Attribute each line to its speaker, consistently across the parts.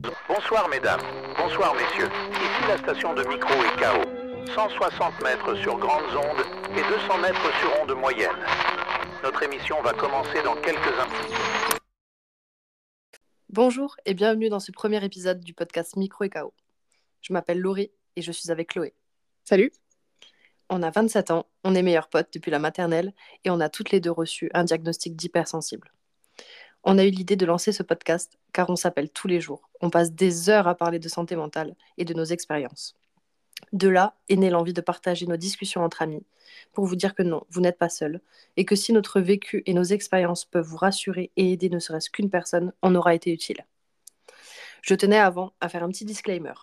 Speaker 1: Bonsoir mesdames, bonsoir messieurs. Ici la station de micro et KO. 160 mètres sur grandes ondes et 200 mètres sur ondes moyennes. Notre émission va commencer dans quelques instants.
Speaker 2: Bonjour et bienvenue dans ce premier épisode du podcast Micro et KO. Je m'appelle Laurie et je suis avec Chloé.
Speaker 3: Salut.
Speaker 2: On a 27 ans, on est meilleurs potes depuis la maternelle et on a toutes les deux reçu un diagnostic d'hypersensible. On a eu l'idée de lancer ce podcast car on s'appelle tous les jours. On passe des heures à parler de santé mentale et de nos expériences. De là est née l'envie de partager nos discussions entre amis pour vous dire que non, vous n'êtes pas seul et que si notre vécu et nos expériences peuvent vous rassurer et aider ne serait-ce qu'une personne, on aura été utile. Je tenais avant à faire un petit disclaimer.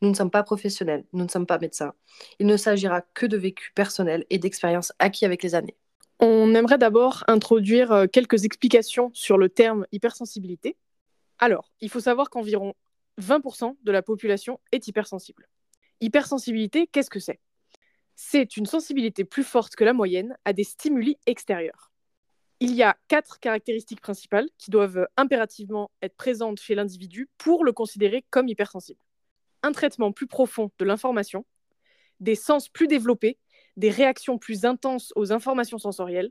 Speaker 2: Nous ne sommes pas professionnels, nous ne sommes pas médecins. Il ne s'agira que de vécu personnel et d'expériences acquis avec les années.
Speaker 3: On aimerait d'abord introduire euh, quelques explications sur le terme hypersensibilité. Alors, il faut savoir qu'environ 20% de la population est hypersensible. Hypersensibilité, qu'est-ce que c'est? C'est une sensibilité plus forte que la moyenne à des stimuli extérieurs. Il y a quatre caractéristiques principales qui doivent impérativement être présentes chez l'individu pour le considérer comme hypersensible. Un traitement plus profond de l'information, des sens plus développés, des réactions plus intenses aux informations sensorielles,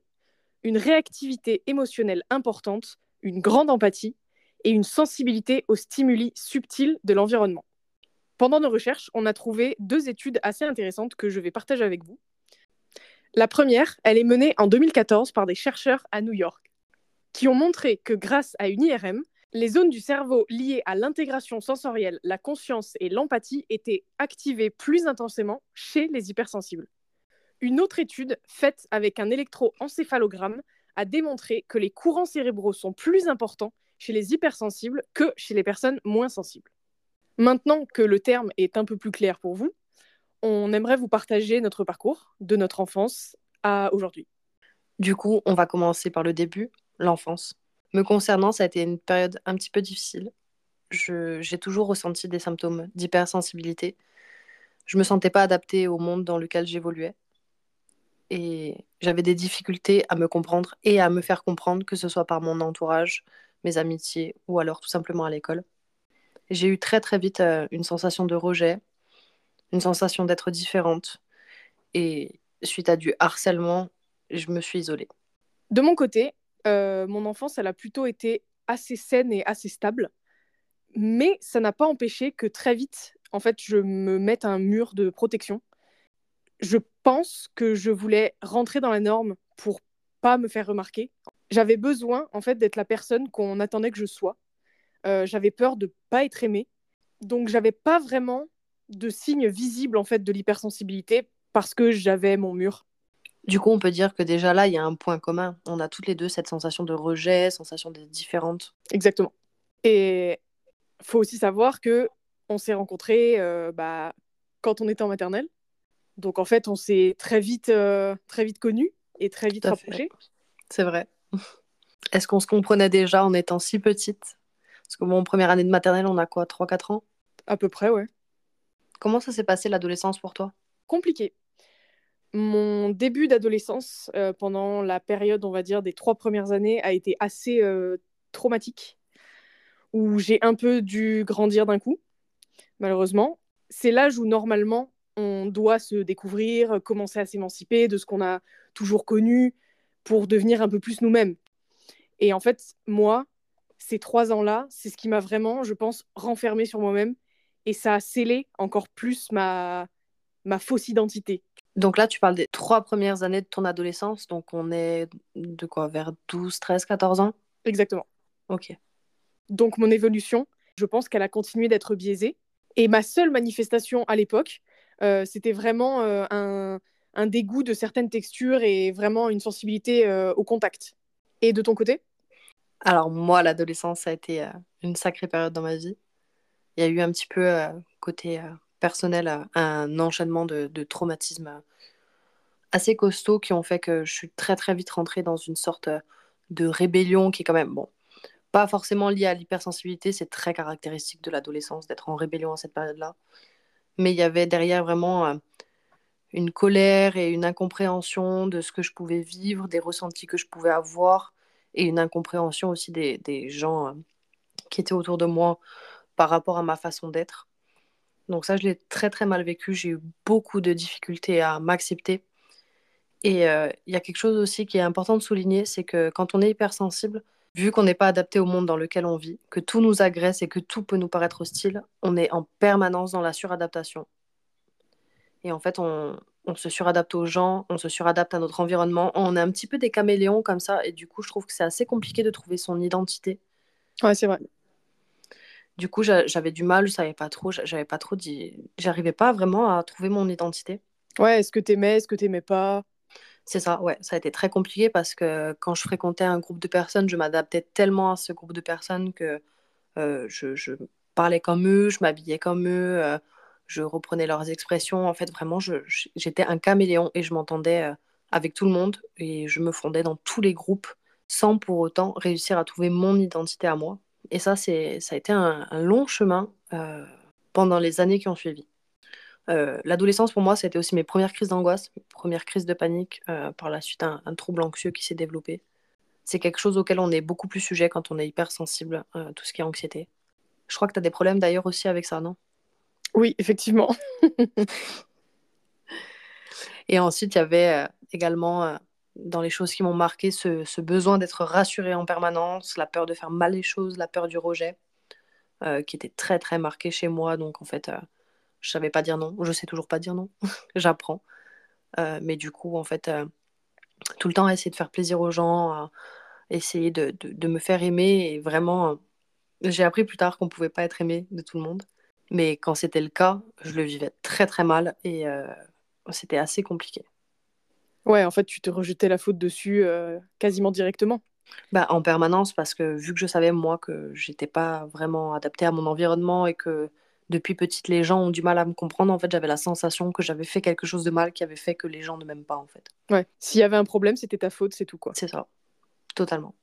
Speaker 3: une réactivité émotionnelle importante, une grande empathie et une sensibilité aux stimuli subtils de l'environnement. Pendant nos recherches, on a trouvé deux études assez intéressantes que je vais partager avec vous. La première, elle est menée en 2014 par des chercheurs à New York, qui ont montré que grâce à une IRM, les zones du cerveau liées à l'intégration sensorielle, la conscience et l'empathie étaient activées plus intensément chez les hypersensibles. Une autre étude, faite avec un électroencéphalogramme, a démontré que les courants cérébraux sont plus importants chez les hypersensibles que chez les personnes moins sensibles. Maintenant que le terme est un peu plus clair pour vous, on aimerait vous partager notre parcours de notre enfance à aujourd'hui.
Speaker 2: Du coup, on va commencer par le début, l'enfance. Me concernant, ça a été une période un petit peu difficile. J'ai toujours ressenti des symptômes d'hypersensibilité. Je me sentais pas adaptée au monde dans lequel j'évoluais. Et j'avais des difficultés à me comprendre et à me faire comprendre, que ce soit par mon entourage, mes amitiés ou alors tout simplement à l'école j'ai eu très très vite euh, une sensation de rejet, une sensation d'être différente. Et suite à du harcèlement, je me suis isolée.
Speaker 3: De mon côté, euh, mon enfance, elle a plutôt été assez saine et assez stable. Mais ça n'a pas empêché que très vite, en fait, je me mette un mur de protection. Je pense que je voulais rentrer dans la norme pour pas me faire remarquer. J'avais besoin, en fait, d'être la personne qu'on attendait que je sois. Euh, j'avais peur de pas être aimée. Donc j'avais pas vraiment de signes visibles en fait de l'hypersensibilité parce que j'avais mon mur.
Speaker 2: Du coup, on peut dire que déjà là, il y a un point commun. On a toutes les deux cette sensation de rejet, sensation d'être différente.
Speaker 3: Exactement. Et faut aussi savoir que on s'est rencontrés euh, bah, quand on était en maternelle. Donc en fait, on s'est très vite, euh, très vite connus et très vite rapprochés.
Speaker 2: C'est vrai. Est-ce qu'on se comprenait déjà en étant si petite parce que bon, première année de maternelle, on a quoi 3-4 ans?
Speaker 3: À peu près, ouais.
Speaker 2: Comment ça s'est passé l'adolescence pour toi?
Speaker 3: Compliqué. Mon début d'adolescence, euh, pendant la période, on va dire, des trois premières années, a été assez euh, traumatique, où j'ai un peu dû grandir d'un coup, malheureusement. C'est l'âge où normalement on doit se découvrir, commencer à s'émanciper de ce qu'on a toujours connu pour devenir un peu plus nous-mêmes. Et en fait, moi, ces trois ans-là, c'est ce qui m'a vraiment, je pense, renfermée sur moi-même. Et ça a scellé encore plus ma, ma fausse identité.
Speaker 2: Donc là, tu parles des trois premières années de ton adolescence. Donc on est de quoi Vers 12, 13, 14 ans?
Speaker 3: Exactement.
Speaker 2: Ok.
Speaker 3: Donc mon évolution, je pense qu'elle a continué d'être biaisée. Et ma seule manifestation à l'époque, euh, c'était vraiment euh, un, dégoût de certaines textures et vraiment une sensibilité euh, au contact. Et de ton côté?
Speaker 2: Alors moi, l'adolescence, a été euh, une sacrée période dans ma vie. Il y a eu un petit peu, euh, côté euh, personnel, un enchaînement de, de traumatismes assez costauds qui ont fait que je suis très très vite rentrée dans une sorte de rébellion qui est quand même, bon, pas forcément liée à l'hypersensibilité, c'est très caractéristique de l'adolescence d'être en rébellion à cette période-là. Mais il y avait derrière vraiment une colère et une incompréhension de ce que je pouvais vivre, des ressentis que je pouvais avoir et une incompréhension aussi des, des gens euh, qui étaient autour de moi par rapport à ma façon d'être. Donc ça, je l'ai très très mal vécu. J'ai eu beaucoup de difficultés à m'accepter. Et euh, il y a quelque chose aussi qui est important de souligner, c'est que quand on est hypersensible, vu qu'on n'est pas adapté au monde dans lequel on vit, que tout nous agresse et que tout peut nous paraître hostile, on est en permanence dans la suradaptation. Et en fait, on, on se suradapte aux gens, on se suradapte à notre environnement. On est un petit peu des caméléons comme ça. Et du coup, je trouve que c'est assez compliqué de trouver son identité.
Speaker 3: Ouais, c'est vrai.
Speaker 2: Du coup, j'avais du mal, je savais pas trop, j'avais pas trop dit, j'arrivais pas vraiment à trouver mon identité.
Speaker 3: Ouais, est-ce que t'aimais, est-ce que t'aimais pas?
Speaker 2: C'est ça, ouais, ça a été très compliqué parce que quand je fréquentais un groupe de personnes, je m'adaptais tellement à ce groupe de personnes que je, parlais comme eux, je m'habillais comme eux, je reprenais leurs expressions. En fait, vraiment, j'étais un caméléon et je m'entendais avec tout le monde et je me fondais dans tous les groupes sans pour autant réussir à trouver mon identité à moi. Et ça, ça a été un, long chemin pendant les années qui ont suivi. Euh, l'adolescence, pour moi, c'était aussi mes premières crises d'angoisse, mes premières crises de panique, par la suite un, un, trouble anxieux qui s'est développé. C'est quelque chose auquel on est beaucoup plus sujet quand on est hypersensible, tout ce qui est anxiété. Je crois que tu as des problèmes d'ailleurs aussi avec ça, non?
Speaker 3: Oui, effectivement.
Speaker 2: Et ensuite, il y avait euh, également, euh, dans les choses qui m'ont marqué, ce, besoin d'être rassuré en permanence, la peur de faire mal les choses, la peur du rejet, euh, qui était très, très marqué chez moi. Donc, en fait, je savais pas dire non. Je sais toujours pas dire non. J'apprends. mais du coup, en fait, tout le temps, essayer de faire plaisir aux gens, essayer de, de, me faire aimer. Et vraiment, j'ai appris plus tard qu'on pouvait pas être aimé de tout le monde. Mais quand c'était le cas, je le vivais très très mal et euh, c'était assez compliqué.
Speaker 3: Ouais, en fait, tu te rejetais la faute dessus euh, quasiment directement.
Speaker 2: Bah, en permanence, parce que vu que je savais, moi, que j'étais pas vraiment adaptée à mon environnement et que depuis petite, les gens ont du mal à me comprendre, en fait, j'avais la sensation que j'avais fait quelque chose de mal qui avait fait que les gens ne m'aiment pas, en fait.
Speaker 3: Ouais, s'il y avait un problème, c'était ta faute, c'est tout, quoi.
Speaker 2: C'est ça, totalement.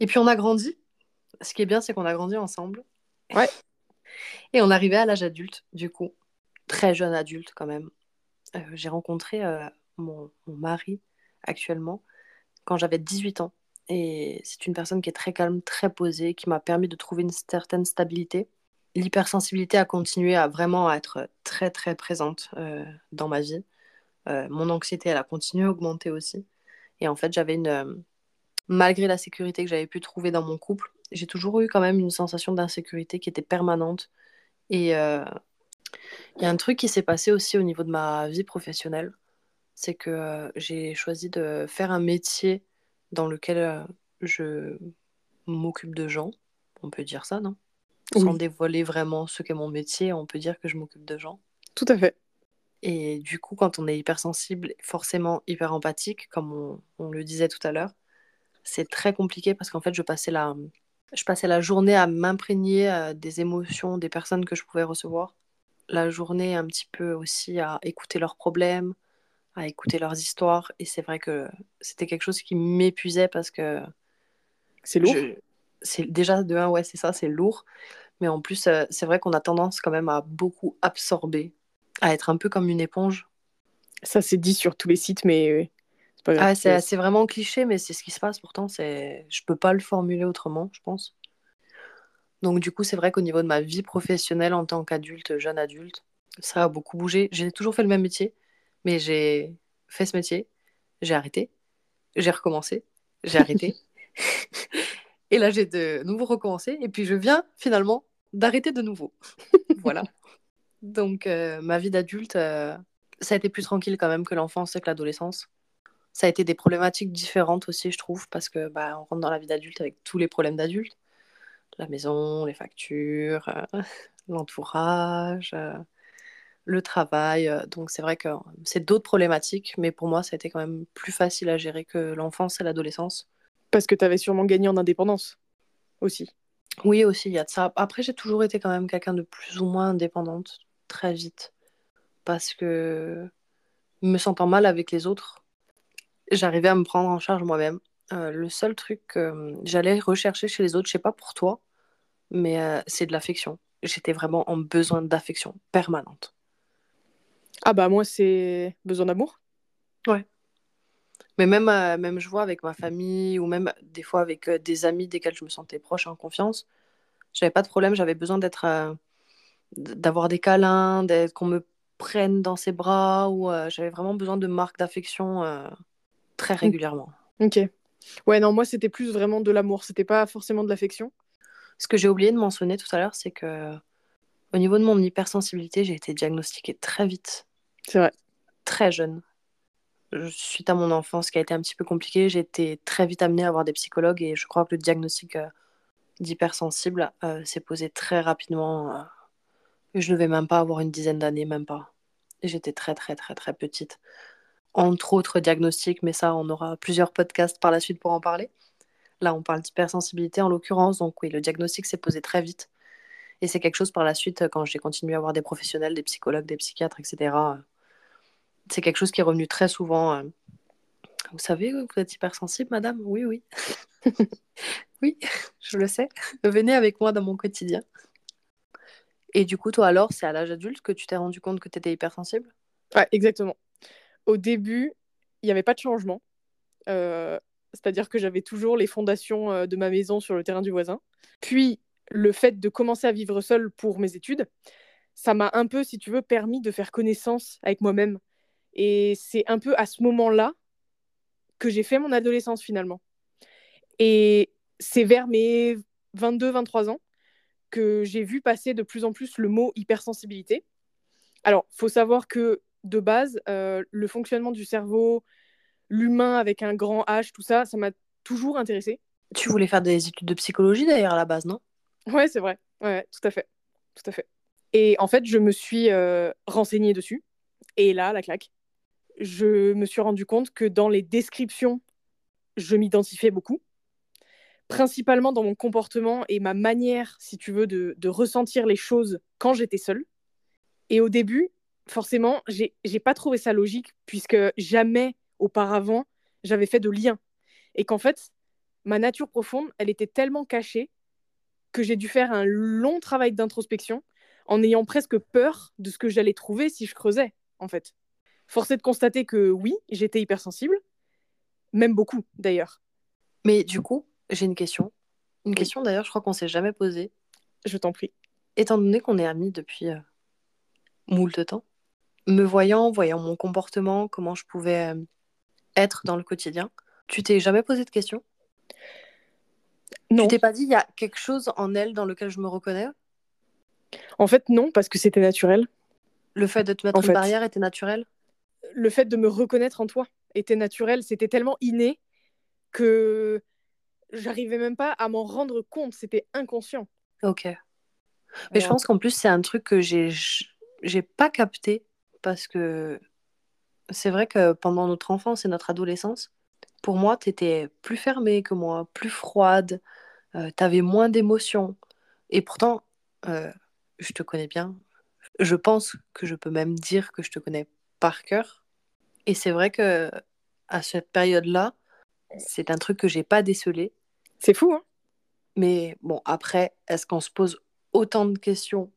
Speaker 2: Et puis, on a grandi. Ce qui est bien, c'est qu'on a grandi ensemble.
Speaker 3: Ouais.
Speaker 2: Et on arrivait à l'âge adulte, du coup, très jeune adulte quand même. Euh, j'ai rencontré euh, mon, mari actuellement quand j'avais 18 ans. Et c'est une personne qui est très calme, très posée, qui m'a permis de trouver une certaine stabilité. L'hypersensibilité a continué à vraiment être très très présente euh, dans ma vie. mon anxiété, elle a continué à augmenter aussi. Et en fait, j'avais une... Malgré la sécurité que j'avais pu trouver dans mon couple, j'ai toujours eu quand même une sensation d'insécurité qui était permanente. Et euh, il y a un truc qui s'est passé aussi au niveau de ma vie professionnelle, c'est que euh, j'ai choisi de faire un métier dans lequel euh, je m'occupe de gens. On peut dire ça, non? Sans dévoiler vraiment ce qu'est mon métier, on peut dire que je m'occupe de gens.
Speaker 3: Tout à fait.
Speaker 2: Et du coup, quand on est hypersensible, forcément hyper empathique, comme on, on le disait tout à l'heure, c'est très compliqué parce qu'en fait, je passais la, je passais la journée à m'imprégner euh, des émotions des personnes que je pouvais recevoir. La journée un petit peu aussi à écouter leurs problèmes, à écouter leurs histoires. Et c'est vrai que c'était quelque chose qui m'épuisait parce que...
Speaker 3: C'est lourd.
Speaker 2: C'est déjà de un, ouais, c'est ça, c'est lourd. Mais en plus, euh, c'est vrai qu'on a tendance quand même à beaucoup absorber, à être un peu comme une éponge.
Speaker 3: Ça, c'est dit sur tous les sites, mais
Speaker 2: ah, c'est vraiment cliché, mais c'est ce qui se passe pourtant. C'est... Je peux pas le formuler autrement, je pense. Donc du coup, c'est vrai qu'au niveau de ma vie professionnelle en tant qu'adulte, jeune adulte, ça a beaucoup bougé. J'ai toujours fait le même métier, mais j'ai fait ce métier, j'ai arrêté, j'ai recommencé, j'ai arrêté. et là, j'ai de nouveau recommencé, et puis je viens finalement d'arrêter de nouveau. voilà. Donc euh, ma vie d'adulte, euh, ça a été plus tranquille quand même que l'enfance et que l'adolescence ça a été des problématiques différentes aussi, je trouve, parce que bah, rentre dans la vie d'adulte avec tous les problèmes d'adulte. La maison, les factures, euh, l'entourage, le travail. Donc c'est vrai que c'est d'autres problématiques, mais pour moi, ça a été quand même plus facile à gérer que l'enfance et l'adolescence.
Speaker 3: Parce que tu avais sûrement gagné en indépendance aussi.
Speaker 2: Oui, aussi, il y a de ça. Après, j'ai toujours été quand même quelqu'un de plus ou moins indépendante, très vite. Parce que me sentant mal avec les autres, j'arrivais à me prendre en charge moi-même. Euh, le seul truc que j'allais rechercher chez les autres, je sais pas pour toi, mais euh, c'est de l'affection. J'étais vraiment en besoin d'affection permanente.
Speaker 3: Ah bah moi c'est besoin d'amour.
Speaker 2: Ouais. Mais même, euh, même je vois avec ma famille ou même des fois avec des amis desquels je me sentais proche en confiance, J'avais pas de problème, j'avais besoin d'être, euh, d'avoir des câlins, d'être- qu'on me prenne dans ses bras, ou euh, j'avais vraiment besoin de marques d'affection euh, très régulièrement.
Speaker 3: Ok. Ouais, non, moi, c'était plus vraiment de l'amour. C'était pas forcément de l'affection.
Speaker 2: Ce que j'ai oublié de mentionner tout à l'heure, c'est que au niveau de mon hypersensibilité, j'ai été diagnostiquée très vite,
Speaker 3: C'est vrai.
Speaker 2: très jeune. Suite à mon enfance qui a été un petit peu compliquée, j'ai été très vite amenée à voir des psychologues et je crois que le diagnostic euh, d'hypersensible euh, s'est posé très rapidement. euh, je ne devais même pas avoir une dizaine d'années, même pas. J'étais très très très très petite. Entre autres diagnostics, mais ça, on aura plusieurs podcasts par la suite pour en parler. Là, on parle d'hypersensibilité en l'occurrence, donc oui, le diagnostic s'est posé très vite. Et c'est quelque chose par la suite, quand j'ai continué à voir des professionnels, des psychologues, des psychiatres, etc. C'est quelque chose qui est revenu très souvent. euh. Vous savez, vous êtes hypersensible, madame? Oui, oui. oui, je le sais. Venez avec moi dans mon quotidien. Et du coup, toi alors, c'est à l'âge adulte que tu t'es rendu compte que tu étais hypersensible
Speaker 3: exactement. Au début, il n'y avait pas de changement. Euh, C'est-à-dire que j'avais toujours les fondations euh, de ma maison sur le terrain du voisin. Puis, le fait de commencer à vivre seule pour mes études, ça m'a un peu, si tu veux, permis de faire connaissance avec moi-même. Et c'est un peu à ce moment-là que j'ai fait mon adolescence finalement. Et c'est vers mes 22-23 ans que j'ai vu passer de plus en plus le mot hypersensibilité. Alors, faut savoir que de base, euh, le fonctionnement du cerveau, l'humain avec un grand H, tout ça, ça m'a toujours intéressé.
Speaker 2: Tu voulais faire des études de psychologie d'ailleurs à la base, non?
Speaker 3: Ouais, c'est vrai. Ouais, tout à fait. Tout à fait. Et en fait, je me suis euh, renseignée dessus. Et là, la claque. Je me suis rendu compte que dans les descriptions, je m'identifiais beaucoup. Principalement dans mon comportement et ma manière, si tu veux, de, ressentir les choses quand j'étais seule. Et au début, forcément, j'ai j'ai pas trouvé ça logique puisque jamais auparavant j'avais fait de lien. Et qu'en fait, ma nature profonde, elle était tellement cachée que j'ai dû faire un long travail d'introspection en ayant presque peur de ce que j'allais trouver si je creusais, en fait. Force est de constater que oui, j'étais hypersensible, même beaucoup d'ailleurs.
Speaker 2: Mais du coup, j'ai une question. Une
Speaker 3: Oui.
Speaker 2: question d'ailleurs, je crois qu'on s'est jamais posée.
Speaker 3: Je t'en prie.
Speaker 2: Étant donné qu'on est amis depuis euh, moult temps, me voyant, voyant mon comportement, comment je pouvais euh, être dans le quotidien, tu t'es jamais posé de question
Speaker 3: Non.
Speaker 2: Tu t'es pas dit, il y a quelque chose en elle dans lequel je me reconnais?
Speaker 3: En fait, non, parce que c'était naturel.
Speaker 2: Le fait de te mettre
Speaker 3: En
Speaker 2: une
Speaker 3: fait.
Speaker 2: barrière était naturel?
Speaker 3: Le fait de me reconnaître en toi était naturel. C'était tellement inné que j'arrivais même pas à m'en rendre compte. C'était inconscient.
Speaker 2: Ok. Mais je pense qu'en plus, c'est un truc que j'ai j'ai pas capté parce que c'est vrai que pendant notre enfance et notre adolescence, pour moi, tu étais plus fermée que moi, plus froide, tu avais moins d'émotions. Et pourtant, euh, je te connais bien. Je pense que je peux même dire que je te connais par cœur. Et c'est vrai que à cette période-là, c'est un truc que j'ai pas décelé.
Speaker 3: C'est fou, hein
Speaker 2: Mais bon, après, est-ce qu'on se pose autant de questions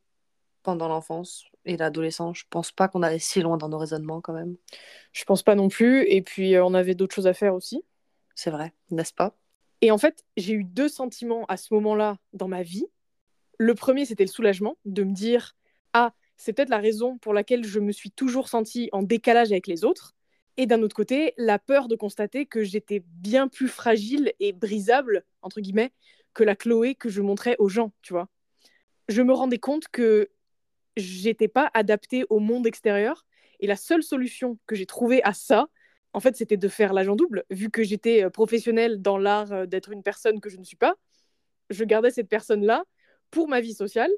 Speaker 2: pendant l'enfance et l'adolescence? Je pense pas qu'on allait si loin dans nos raisonnements quand même.
Speaker 3: Je pense pas non plus. Et puis, euh, on avait d'autres choses à faire aussi.
Speaker 2: C'est vrai, n'est-ce pas?
Speaker 3: Et en fait, j'ai eu deux sentiments à ce moment-là dans ma vie. Le premier, c'était le soulagement de me dire Ah, c'est peut-être la raison pour laquelle je me suis toujours sentie en décalage avec les autres. Et d'un autre côté, la peur de constater que j'étais bien plus fragile et brisable, entre guillemets, que la Chloé que je montrais aux gens, tu vois. Je me rendais compte que j'étais pas adaptée au monde extérieur. Et la seule solution que j'ai trouvée à ça, en fait, c'était de faire l'agent double. Vu que j'étais euh, professionnelle dans l'art euh, d'être une personne que je ne suis pas, je gardais cette personne-là pour ma vie sociale.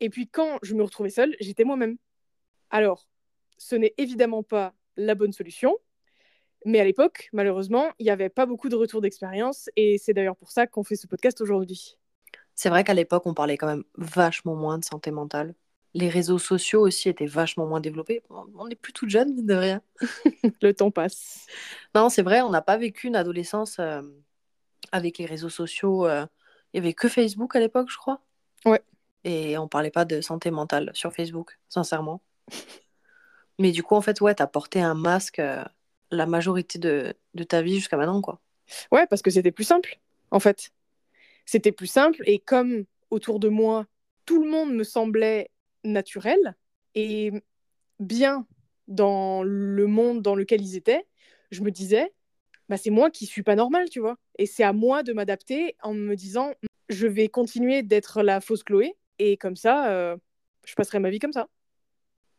Speaker 3: Et puis quand je me retrouvais seule, j'étais moi-même. Alors, ce n'est évidemment pas la bonne solution, mais à l'époque, malheureusement, il n'y avait pas beaucoup de retours d'expérience. Et c'est d'ailleurs pour ça qu'on fait ce podcast aujourd'hui.
Speaker 2: C'est vrai qu'à l'époque, on parlait quand même vachement moins de santé mentale. Les réseaux sociaux aussi étaient vachement moins développés. On n'est plus toute jeune, mine de rien.
Speaker 3: Le temps passe.
Speaker 2: Non, c'est vrai, on n'a pas vécu une adolescence euh, avec les réseaux sociaux. euh, Il y avait que Facebook à l'époque, je crois.
Speaker 3: Ouais.
Speaker 2: Et on parlait pas de santé mentale sur Facebook, sincèrement. Mais du coup, en fait, ouais, t'as porté un masque euh, la majorité de, ta vie jusqu'à maintenant, quoi.
Speaker 3: Ouais, parce que c'était plus simple, en fait. C'était plus simple. Et comme autour de moi, tout le monde me semblait naturel et bien dans le monde dans lequel ils étaient, je me disais, bah, c'est moi qui suis pas normal, tu vois. Et c'est à moi de m'adapter en me disant, je vais continuer d'être la fausse Chloé et comme ça, euh, je passerai ma vie comme ça.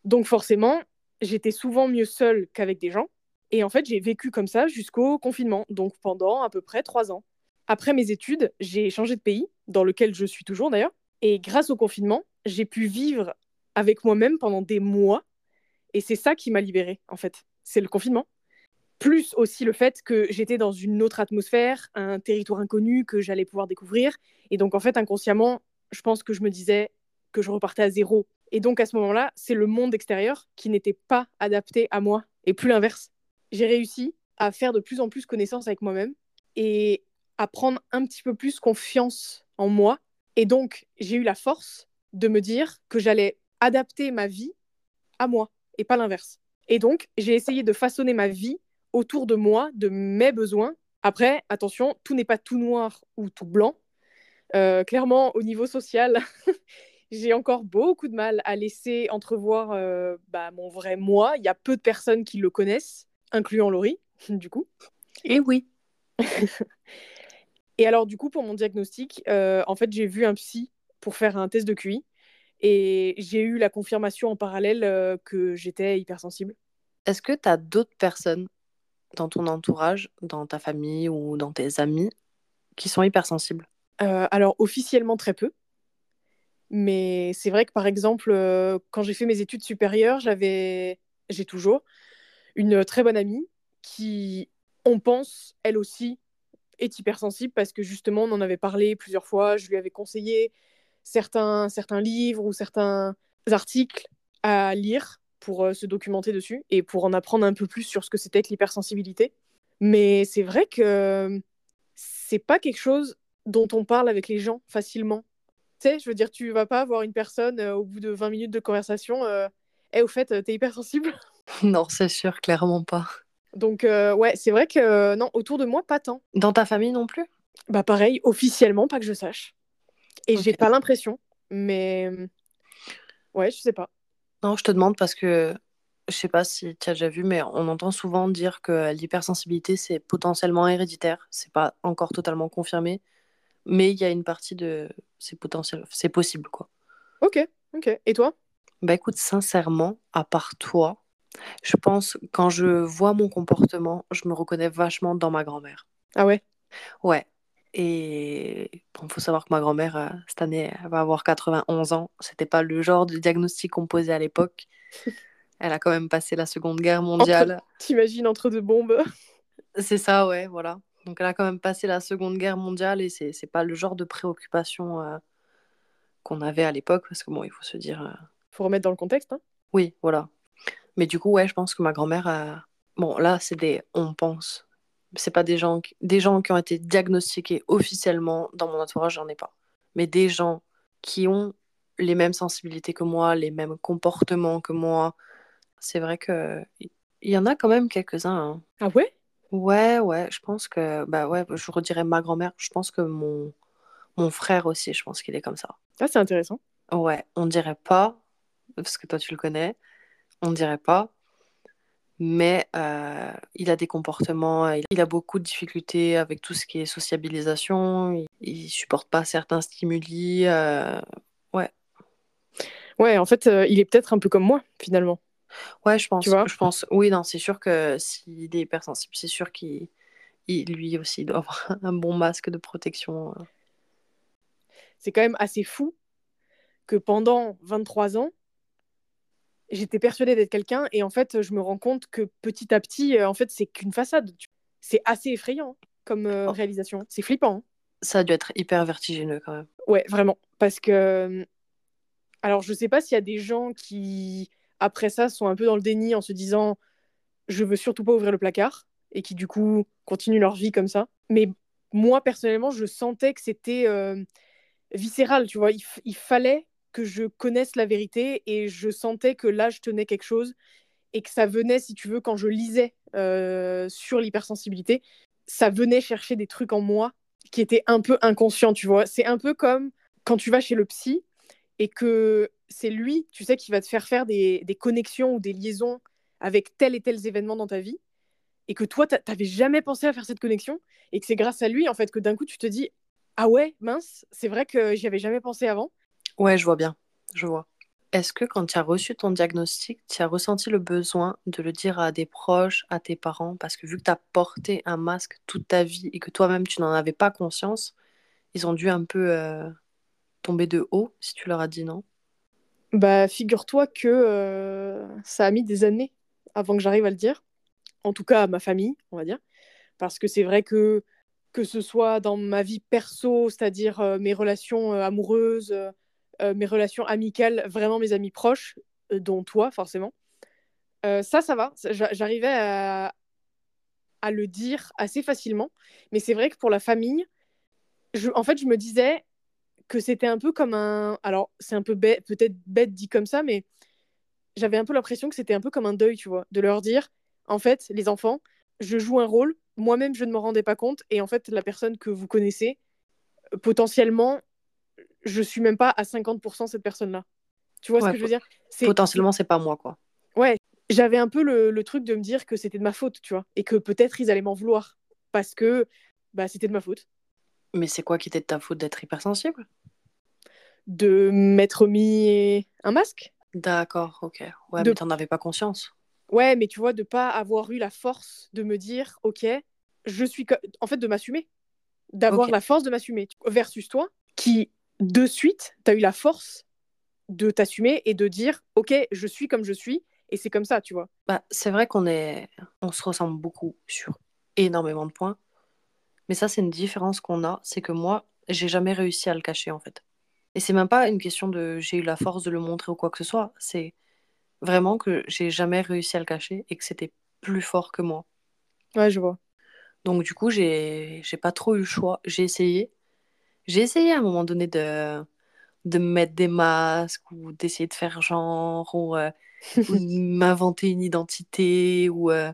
Speaker 3: Donc forcément, j'étais souvent mieux seule qu'avec des gens. Et en fait, j'ai vécu comme ça jusqu'au confinement, donc pendant à peu près trois ans. Après mes études, j'ai changé de pays, dans lequel je suis toujours d'ailleurs. Et grâce au confinement, j'ai pu vivre avec moi-même pendant des mois. Et c'est ça qui m'a libérée, en fait. C'est le confinement. Plus aussi le fait que j'étais dans une autre atmosphère, un territoire inconnu que j'allais pouvoir découvrir. Et donc, en fait, inconsciemment, je pense que je me disais que je repartais à zéro. Et donc, à ce moment-là, c'est le monde extérieur qui n'était pas adapté à moi, et plus l'inverse. J'ai réussi à faire de plus en plus connaissance avec moi-même et à prendre un petit peu plus confiance en moi. Et donc, j'ai eu la force de me dire que j'allais adapter ma vie à moi et pas l'inverse. Et donc, j'ai essayé de façonner ma vie autour de moi, de mes besoins. Après, attention, tout n'est pas tout noir ou tout blanc. Euh, clairement, au niveau social, j'ai encore beaucoup de mal à laisser entrevoir euh, bah, mon vrai moi. Il y a peu de personnes qui le connaissent, incluant Laurie, du coup.
Speaker 2: Et oui.
Speaker 3: Et alors, du coup, pour mon diagnostic, euh, en fait, j'ai vu un psy pour faire un test de QI. Et j'ai eu la confirmation en parallèle euh, que j'étais hypersensible.
Speaker 2: Est-ce que tu as d'autres personnes dans ton entourage, dans ta famille ou dans tes amis qui sont hypersensibles?
Speaker 3: Alors, officiellement, très peu. Mais c'est vrai que, par exemple, euh, quand j'ai fait mes études supérieures, j'avais, j'ai toujours une très bonne amie qui, on pense, elle aussi, est hypersensible parce que justement, on en avait parlé plusieurs fois. Je lui avais conseillé certains, certains livres ou certains articles à lire pour euh, se documenter dessus et pour en apprendre un peu plus sur ce que c'était que l'hypersensibilité. Mais c'est vrai que c'est pas quelque chose dont on parle avec les gens facilement. Tu sais, je veux dire, tu vas pas voir une personne euh, au bout de 20 minutes de conversation, euh, hey, au fait, t'es hypersensible
Speaker 2: Non, c'est sûr, clairement pas.
Speaker 3: Donc, ouais, c'est vrai que non, autour de moi, pas tant.
Speaker 2: Dans ta famille non plus?
Speaker 3: Bah, pareil, officiellement, pas que je sache. Et j'ai pas l'impression, mais ouais, je sais pas.
Speaker 2: Non, je te demande parce que je sais pas si tu as déjà vu, mais on entend souvent dire que l'hypersensibilité c'est potentiellement héréditaire. C'est pas encore totalement confirmé, mais il y a une partie de c'est potentiel, c'est possible quoi.
Speaker 3: Ok, ok. Et toi?
Speaker 2: Bah écoute, sincèrement, à part toi, je pense quand je vois mon comportement, je me reconnais vachement dans ma grand-mère.
Speaker 3: Ah ouais?
Speaker 2: Ouais, et il faut savoir que ma grand-mère, euh, cette année, elle va avoir 91 ans. C'était pas le genre de diagnostic qu'on posait à l'époque. Elle a quand même passé la Seconde Guerre mondiale.
Speaker 3: T'imagines entre deux bombes
Speaker 2: C'est ça, ouais, voilà. Donc elle a quand même passé la Seconde Guerre mondiale et c'est, c'est pas le genre de préoccupation euh, qu'on avait à l'époque parce que bon, il faut se dire. Il euh,
Speaker 3: Faut remettre dans le contexte. Hein
Speaker 2: oui, voilà. Mais du coup, ouais, je pense que ma grand-mère. Bon, là, c'est des on pense c'est pas des gens, qui, des gens qui ont été diagnostiqués officiellement dans mon entourage, j'en ai pas. Mais des gens qui ont les mêmes sensibilités que moi, les mêmes comportements que moi. C'est vrai que il y en a quand même quelques-uns. Hein.
Speaker 3: Ah ouais?
Speaker 2: Ouais, ouais, je pense que bah ouais, je redirais ma grand-mère, je pense que mon mon frère aussi, je pense qu'il est comme ça.
Speaker 3: Ah, c'est intéressant.
Speaker 2: Ouais, on dirait pas parce que toi tu le connais, on dirait pas, mais euh, il a des comportements, il a beaucoup de difficultés avec tout ce qui est sociabilisation, il, ne supporte pas certains stimuli, euh, ouais.
Speaker 3: Ouais, en fait, euh, il est peut-être un peu comme moi, finalement.
Speaker 2: Ouais, je pense. je pense. Oui, non, c'est sûr que s'il est hypersensible, c'est sûr qu'il lui aussi doit avoir un bon masque de protection.
Speaker 3: C'est quand même assez fou que pendant 23 ans, j'étais persuadée d'être quelqu'un et en fait, je me rends compte que petit à petit, euh, en fait, c'est qu'une façade. C'est assez effrayant comme euh, oh. réalisation. C'est flippant. Hein.
Speaker 2: Ça a dû être hyper vertigineux quand même.
Speaker 3: Ouais, vraiment. Parce que. Euh, alors, je sais pas s'il y a des gens qui, après ça, sont un peu dans le déni en se disant je veux surtout pas ouvrir le placard et qui, du coup, continuent leur vie comme ça. Mais moi, personnellement, je sentais que c'était viscéral, tu vois. il fallait que je connaisse la vérité et je sentais que là, je tenais quelque chose et que ça venait, si tu veux, quand je lisais euh, sur l'hypersensibilité, ça venait chercher des trucs en moi qui étaient un peu inconscients, tu vois. C'est un peu comme quand tu vas chez le psy et que c'est lui, tu sais, qui va te faire faire des, connexions ou des liaisons avec tel et tel événement dans ta vie, et que toi, t'avais jamais pensé à faire cette connexion, et que c'est grâce à lui, en fait, que d'un coup, tu te dis, ah ouais, mince, c'est vrai que j'y avais jamais pensé avant.
Speaker 2: Ouais, je vois bien, je vois. Est-ce que quand tu as reçu ton diagnostic, tu as ressenti le besoin de le dire à des proches, à tes parents? Parce que vu que tu as porté un masque toute ta vie et que toi-même tu n'en avais pas conscience, ils ont dû un peu euh, tomber de haut si tu leur as dit non
Speaker 3: Bah, figure-toi que euh, ça a mis des années avant que j'arrive à le dire. En tout cas, à ma famille, on va dire. Parce que c'est vrai que que ce soit dans ma vie perso, c'est-à-dire euh, mes relations amoureuses, mes relations amicales, vraiment mes amis proches, dont toi, forcément. ça, ça va. J'arrivais à, à le dire assez facilement. Mais c'est vrai que pour la famille, je, en fait, je me disais, que c'était un peu comme un. Alors, c'est un peu peut-être bête dit comme ça, mais j'avais un peu l'impression que c'était un peu comme un deuil, tu vois, de leur dire, en fait, les enfants, je joue un rôle, moi-même, je ne me rendais pas compte, et en fait, la personne que vous connaissez, potentiellement, je suis même pas à 50% cette personne-là. Tu vois ce que je veux dire?
Speaker 2: Potentiellement, c'est pas moi, quoi.
Speaker 3: Ouais, j'avais un peu le, le, truc de me dire que c'était de ma faute, tu vois, et que peut-être ils allaient m'en vouloir, parce que bah, c'était de ma faute.
Speaker 2: Mais c'est quoi qui était de ta faute d'être hypersensible?
Speaker 3: De m'être mis un masque?
Speaker 2: D'accord, ok. Ouais, de... mais t'en avais pas conscience.
Speaker 3: Ouais, mais tu vois, de pas avoir eu la force de me dire, ok, je suis. En fait, de m'assumer. D'avoir la force de m'assumer. Versus toi, qui, de suite, t'as eu la force de t'assumer et de dire, ok, je suis comme je suis, et c'est comme ça, tu vois.
Speaker 2: Bah, c'est vrai qu'on est... on se ressemble beaucoup sur énormément de points. Mais ça, c'est une différence qu'on a, c'est que moi, j'ai jamais réussi à le cacher en fait. Et c'est même pas une question de j'ai eu la force de le montrer ou quoi que ce soit, c'est vraiment que j'ai jamais réussi à le cacher et que c'était plus fort que moi.
Speaker 3: Ouais, je vois.
Speaker 2: Donc du coup, j'ai j'ai pas trop eu le choix. J'ai essayé. J'ai essayé à un moment donné de de mettre des masques ou d'essayer de faire genre ou, euh, m'inventer une identité ou euh,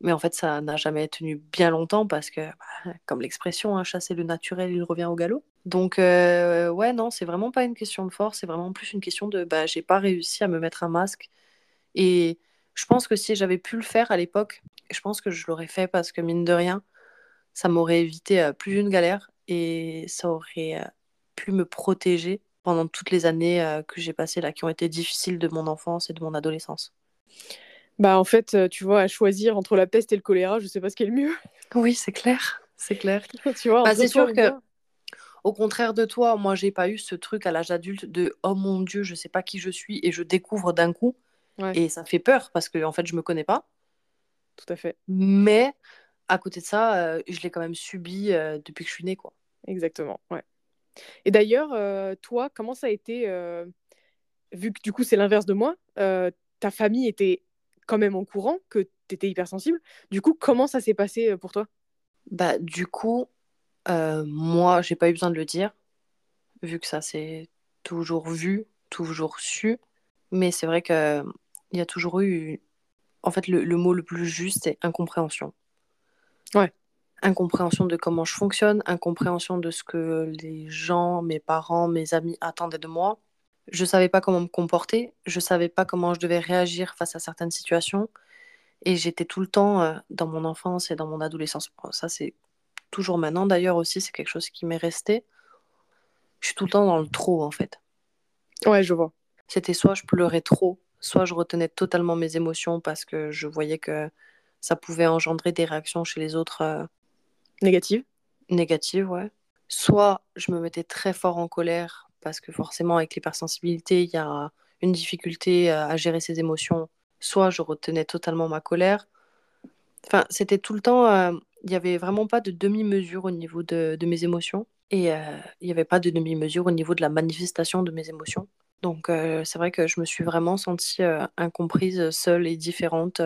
Speaker 2: mais en fait, ça n'a jamais tenu bien longtemps parce que, bah, comme l'expression, hein, chasser le naturel, il revient au galop. Donc, euh, ouais, non, c'est vraiment pas une question de force, c'est vraiment plus une question de, bah, j'ai pas réussi à me mettre un masque. Et je pense que si j'avais pu le faire à l'époque, je pense que je l'aurais fait parce que, mine de rien, ça m'aurait évité euh, plus d'une galère et ça aurait euh, pu me protéger pendant toutes les années que j'ai passées là, qui ont été difficiles de mon enfance et de mon adolescence.
Speaker 3: Bah en fait, euh, tu vois, à choisir entre la peste et le choléra, je sais pas ce qui est le mieux.
Speaker 2: Oui, c'est clair, c'est clair. tu vois, bah, c'est sûr que, au contraire de toi, moi, j'ai pas eu ce truc à l'âge adulte de oh mon dieu, je sais pas qui je suis et je découvre d'un coup. Et ça fait peur parce que en fait, je me connais pas.
Speaker 3: Tout à fait.
Speaker 2: Mais à côté de ça, euh, je l'ai quand même subi euh, depuis que je suis née, quoi.
Speaker 3: Exactement, ouais. Et d'ailleurs, toi, comment ça a été, vu que du coup c'est l'inverse de moi, ta famille était quand même en courant que tu étais hypersensible. Du coup, comment ça s'est passé euh, pour toi?
Speaker 2: Bah, du coup, euh, moi, j'ai pas eu besoin de le dire, vu que ça s'est toujours vu, toujours su. Mais c'est vrai qu'il y a toujours eu. En fait, le, le mot le plus juste, c'est incompréhension.
Speaker 3: Ouais.
Speaker 2: Incompréhension de comment je fonctionne, incompréhension de ce que les gens, mes parents, mes amis attendaient de moi. Je savais pas comment me comporter, je savais pas comment je devais réagir face à certaines situations. Et j'étais tout le temps euh, dans mon enfance et dans mon adolescence. Ça, c'est toujours maintenant d'ailleurs aussi, c'est quelque chose qui m'est resté. Je suis tout le temps dans le trop en fait.
Speaker 3: Ouais, je vois.
Speaker 2: C'était soit je pleurais trop, soit je retenais totalement mes émotions parce que je voyais que ça pouvait engendrer des réactions chez les autres. Euh,
Speaker 3: négatives
Speaker 2: Négatives, ouais. Soit je me mettais très fort en colère parce que forcément avec l'hypersensibilité, il y a une difficulté à gérer ses émotions. Soit je retenais totalement ma colère. Enfin, c'était tout le temps, euh, il n'y avait vraiment pas de demi-mesure au niveau de, mes émotions. Et euh, il n'y avait pas de demi-mesure au niveau de la manifestation de mes émotions. Donc euh, c'est vrai que je me suis vraiment sentie incomprise, seule et différente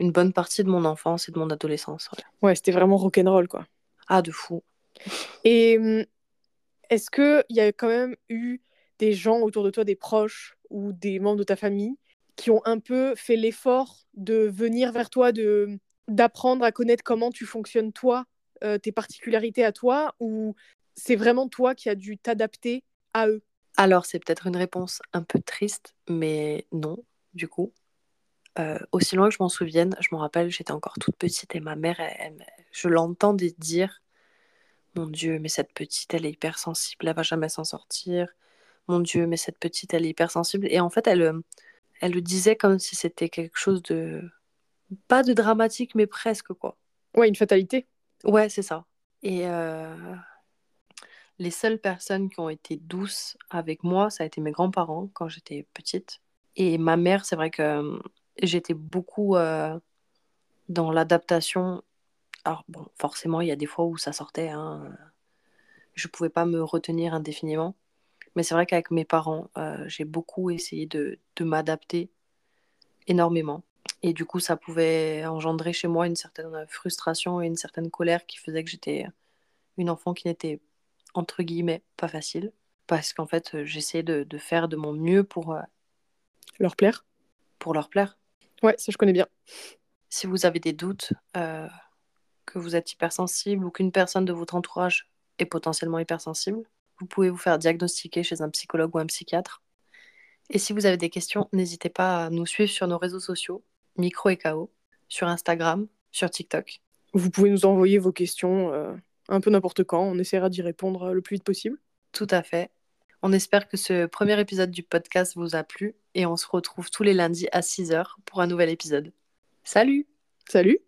Speaker 2: une bonne partie de mon enfance et de mon adolescence.
Speaker 3: Ouais, ouais c'était vraiment rock'n'roll, quoi.
Speaker 2: Ah, de fou.
Speaker 3: Et hum, est-ce qu'il y a quand même eu des gens autour de toi, des proches ou des membres de ta famille, qui ont un peu fait l'effort de venir vers toi, de d'apprendre à connaître comment tu fonctionnes toi, euh, tes particularités à toi, ou c'est vraiment toi qui as dû t'adapter à eux?
Speaker 2: Alors, c'est peut-être une réponse un peu triste, mais non, du coup. Euh, aussi loin que je m'en souvienne, je me rappelle, j'étais encore toute petite et ma mère, je l'entendais dire Mon Dieu, mais cette petite, elle est hypersensible, elle va jamais s'en sortir. Mon Dieu, mais cette petite, elle est hypersensible. Et en fait, elle, euh, elle le disait comme si c'était quelque chose de. Pas de dramatique, mais presque, quoi.
Speaker 3: Ouais, une fatalité.
Speaker 2: Ouais, c'est ça. Et euh, les seules personnes qui ont été douces avec moi, ça a été mes grands-parents quand j'étais petite. Et ma mère, c'est vrai que j'étais beaucoup euh, dans l'adaptation. Alors, bon, forcément, il y a des fois où ça sortait. Hein. Je ne pouvais pas me retenir indéfiniment. Mais c'est vrai qu'avec mes parents, euh, j'ai beaucoup essayé de, de m'adapter énormément. Et du coup, ça pouvait engendrer chez moi une certaine frustration et une certaine colère qui faisait que j'étais une enfant qui n'était, entre guillemets, pas facile. Parce qu'en fait, j'essayais de, de, faire de mon mieux pour... Euh,
Speaker 3: leur plaire?
Speaker 2: Pour leur plaire.
Speaker 3: Ouais, ça je connais bien.
Speaker 2: Si vous avez des doutes, euh, que vous êtes hypersensible ou qu'une personne de votre entourage est potentiellement hypersensible, vous pouvez vous faire diagnostiquer chez un psychologue ou un psychiatre. Et si vous avez des questions, n'hésitez pas à nous suivre sur nos réseaux sociaux, Micro et KO, sur Instagram, sur TikTok.
Speaker 3: Vous pouvez nous envoyer vos questions euh, un peu n'importe quand, on essaiera d'y répondre le plus vite possible.
Speaker 2: Tout à fait. On espère que ce premier épisode du podcast vous a plu et on se retrouve tous les lundis à 6h pour un nouvel épisode. Salut
Speaker 3: Salut